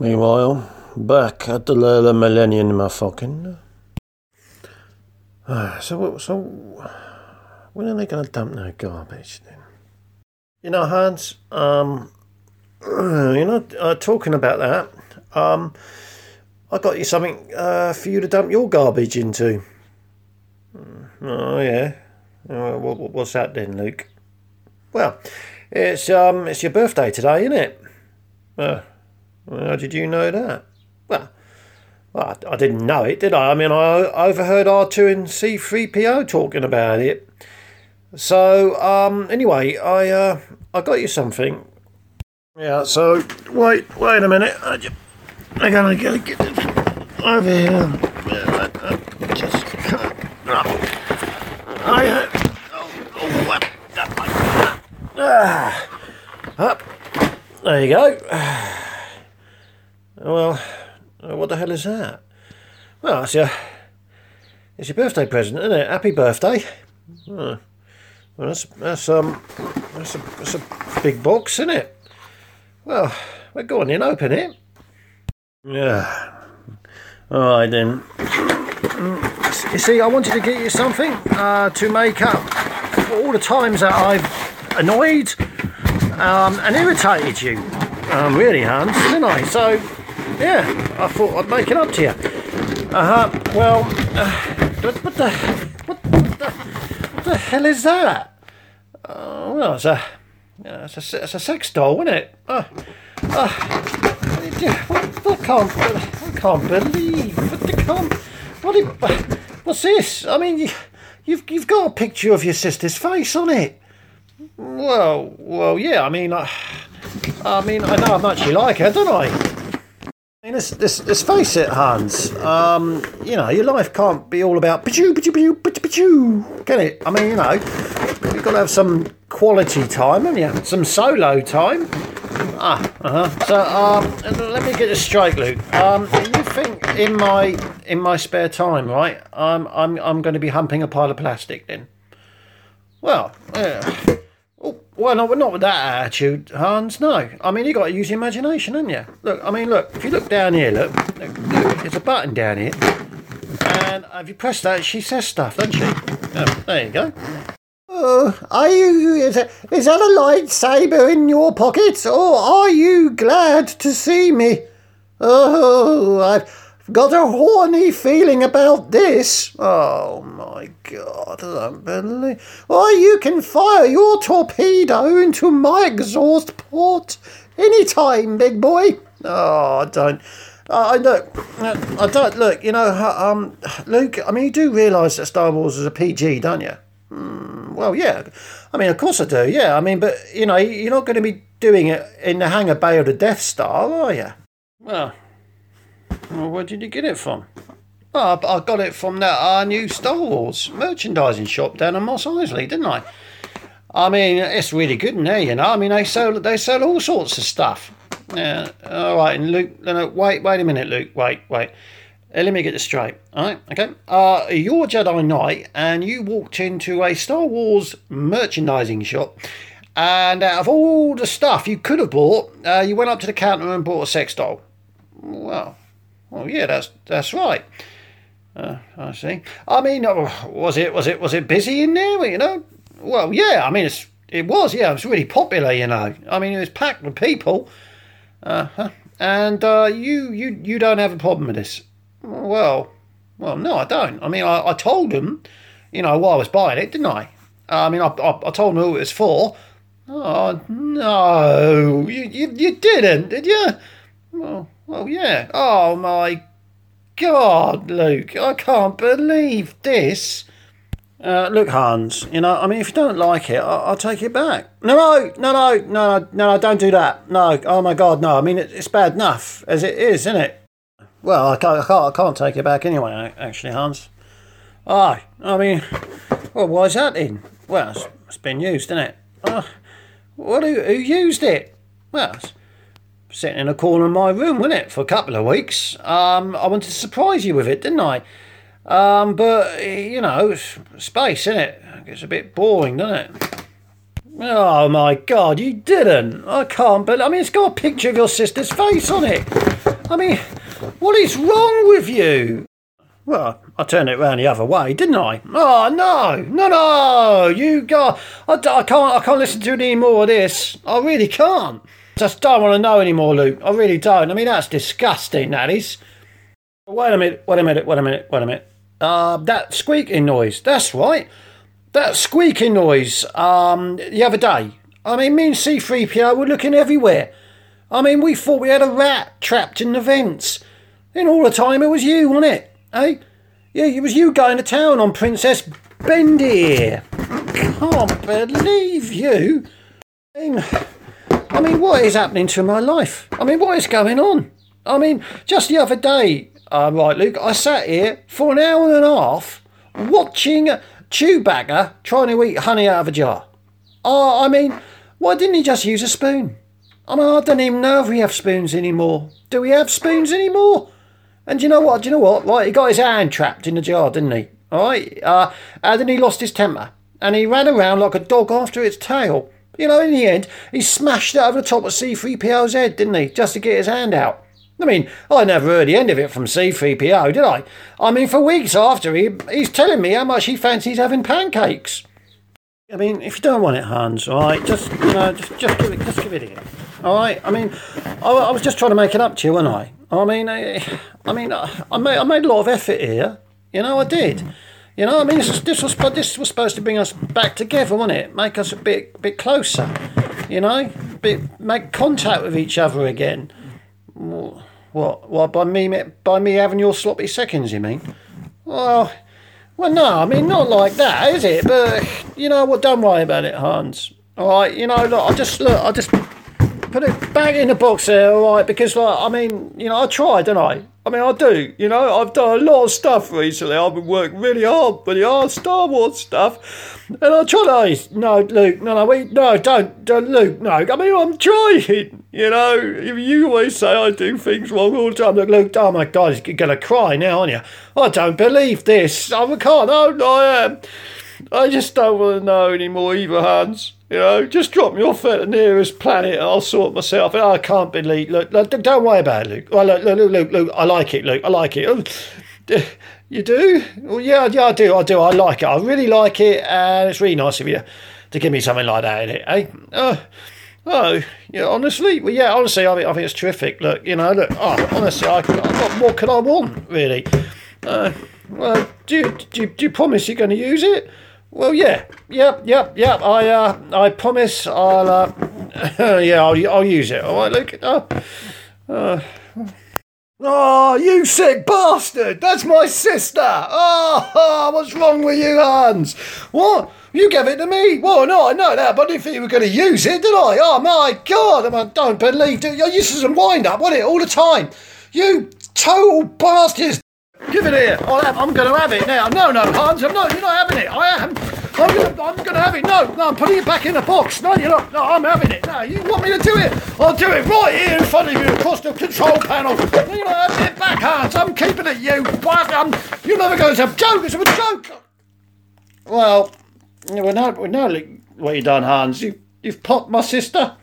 Meanwhile, back at the Layla Millennium Motherfucking. Ah, so, so, when are they going to dump their garbage then? You know, Hans, um, you know, uh, talking about that, um, I got you something uh, for you to dump your garbage into. Oh, yeah. Uh, what, what's that then, Luke? Well, it's um, it's your birthday today, isn't it? Uh, how did you know that? Well, I, I didn't know it, did I? I mean, I overheard R2 and C3PO talking about it. So, um, anyway, I uh, I got you something. Yeah. So wait, wait a minute. I just, I gotta get, this over here. I, just. Uh, oh, oh? Ah, up. There you go. Well, what the hell is that? Well, it's your, it's your birthday present, isn't it? Happy birthday. Well, that's, that's, um, that's a, that's a big box, isn't it? Well, well, go on in, open it. Yeah. All right then. You see, I wanted to get you something uh, to make up for all the times that I've annoyed um, and irritated you. Um, really, Hans, didn't I? So, yeah, I thought I'd make it up to you. Uh huh. Well, uh, what, what the what, what the what the hell is that? Uh, well, it's a it's a, it's a sex doll, isn't it? Uh, uh, I can't I can't believe what can't what what's this? I mean, you, you've you've got a picture of your sister's face on it. Well, well, yeah. I mean, I, I mean, I know how much you like her, don't I? Mean, let's, let's, let's face it, Hans. Um, you know, your life can't be all about can it? I mean, you know, you've got to have some quality time, haven't you? Some solo time. Ah, uh-huh. So, um, let me get this straight, Luke. Um, you think in my in my spare time, right? I'm I'm I'm going to be humping a pile of plastic then? Well, yeah. Well, no, not with that attitude, Hans. No, I mean you got to use your imagination, haven't you? Look, I mean, look. If you look down here, look, look, look there's a button down here, and if you press that, she says stuff, doesn't she? Oh, there you go. Oh, are you? Is that, is that a lightsaber in your pocket, or are you glad to see me? Oh, I've got a horny feeling about this. Oh my god, I don't believe. You can fire your torpedo into my exhaust port any time, big boy. Oh, I don't. I look, I don't look. You know, um, Luke. I mean, you do realise that Star Wars is a PG, don't you? Mm, well, yeah. I mean, of course I do. Yeah. I mean, but you know, you're not going to be doing it in the hangar bay of the Death Star, are you? Well, well, where did you get it from? Oh, I got it from that uh, new Star Wars merchandising shop down in Mos Eisley, didn't I? I mean, it's really good in there, you know. I mean, they sell they sell all sorts of stuff. Yeah. All right, and Luke, no, wait, wait a minute, Luke. Wait, wait. Uh, let me get this straight. All right, okay. Uh, you're Jedi Knight, and you walked into a Star Wars merchandising shop, and out of all the stuff you could have bought, uh, you went up to the counter and bought a sex doll. Well, well, yeah, that's that's right. Uh, I see. I mean, uh, was it was it was it busy in there? You know. Well, yeah. I mean, it's it was. Yeah, it was really popular. You know. I mean, it was packed with people. Uh, and uh, you you you don't have a problem with this. Well, well, no, I don't. I mean, I, I told them, you know, why I was buying it, didn't I? I mean, I, I, I told them who it was for. Oh no, you you, you didn't, did you? Well, well, yeah. Oh my God, Luke, I can't believe this. Uh, look, Hans, you know, I mean, if you don't like it, I'll, I'll, take it back. No, no, no, no, no, no, don't do that. No, oh my God, no. I mean, it, it's bad enough as it is, isn't it? Well, I can't, I can't, I can't take it back anyway, actually, Hans. Aye, I mean, well, why is that in? Well, it's, it's been used, isn't it? Uh, what, who, who used it? Well, sitting in a corner of my room, wasn't it, for a couple of weeks. Um, I wanted to surprise you with it, didn't I? Um, but, you know, space, isn't it? It's a bit boring, doesn't it? Oh my god, you didn't! I can't but I mean, it's got a picture of your sister's face on it! I mean, what is wrong with you? Well, I turned it round the other way, didn't I? Oh no, no, no! You got. I, I can't. I can't listen to any more of this. I really can't. Just don't want to know anymore, Luke. I really don't. I mean, that's disgusting. That is. Wait a minute. Wait a minute. Wait a minute. Wait a minute. Uh, that squeaking noise. That's right. That squeaking noise. Um, the other day. I mean, me and C3PO were looking everywhere. I mean, we thought we had a rat trapped in the vents. Then all the time it was you, wasn't it? Eh? Yeah, it was you going to town on Princess Bendy. Can't believe you. I mean, I mean, what is happening to my life? I mean, what is going on? I mean, just the other day, uh, right, Luke, I sat here for an hour and a half watching Chewbacca trying to eat honey out of a jar. Oh, I mean, why didn't he just use a spoon? I mean, I don't even know if we have spoons anymore. Do we have spoons anymore? And you know what? Do you know what? Right, he got his hand trapped in the jar, didn't he? All right. Uh, and then he lost his temper, and he ran around like a dog after its tail. You know, in the end, he smashed it over the top of C3PO's head, didn't he? Just to get his hand out. I mean, I never heard the end of it from C3PO, did I? I mean, for weeks after, he, he's telling me how much he fancies having pancakes. I mean, if you don't want it, Hans, all right, just you know, just just give it, just give it here, all right. I mean, I, I was just trying to make it up to you, wasn't I? I mean, I, I mean, I made I made a lot of effort here. You know, I did. You know, I mean, this, this was this was supposed to bring us back together, wasn't it? Make us a bit bit closer. You know, bit make contact with each other again. What? What? By me by me having your sloppy seconds? You mean? Well. Well, no, I mean, not like that, is it? But, you know what, don't worry about it, Hans. All right, you know, look, I just, look, I just put it back in the box there, all right? Because, like, I mean, you know, I try, don't I? I mean, I do. You know, I've done a lot of stuff recently. I've been working really hard the hard Star Wars stuff, and I try to. No, Luke, no, no, wait, no, don't, don't, Luke, no. I mean, I'm trying. You know, you always say I do things wrong all the time. Look, Luke, oh my God, you're gonna cry now, aren't you? I don't believe this. I can't. No, I am. I just don't want to know anymore, either, Hans. You know, just drop me off at the nearest planet and I'll sort myself out. I can't believe. Look, look, don't worry about it, Luke. Look, look, look, look, I like it, Luke. I like it. Oh, you do? Well, yeah, yeah, I do. I do. I like it. I really like it, and it's really nice of you to give me something like that in it, eh? Oh, oh, yeah. Honestly, well, yeah. Honestly, I think I think it's terrific. Look, you know, look. Oh, honestly, I, what more could I want, really? Uh, well, do do do you promise you're going to use it? Well, yeah, yep, yep, yep. I, uh, I promise I'll, uh, yeah, I'll, I'll use it. All right, Luke. Oh, uh, oh, you sick bastard! That's my sister. Oh, what's wrong with you, Hans? What? You gave it to me. Well, no, I know that, but I didn't think you were going to use it, did I? Oh my God! I don't believe it. You used to some wind up, wasn't it, all the time? You total bastards! Give it here. I'll have, I'm going to have it now. No, no, Hans. I'm not. You're not having it. I am. I'm going to. I'm going to have it. No, no. I'm putting it back in the box. No, you're not. No, I'm having it. No, you want me to do it? I'll do it right here in front of you across the control panel. No, you're not having it back, Hans. I'm keeping it. You. But um, you're never going to have joke. It's a joke. Well, we know. We know what you've done, Hans. You. You've popped my sister.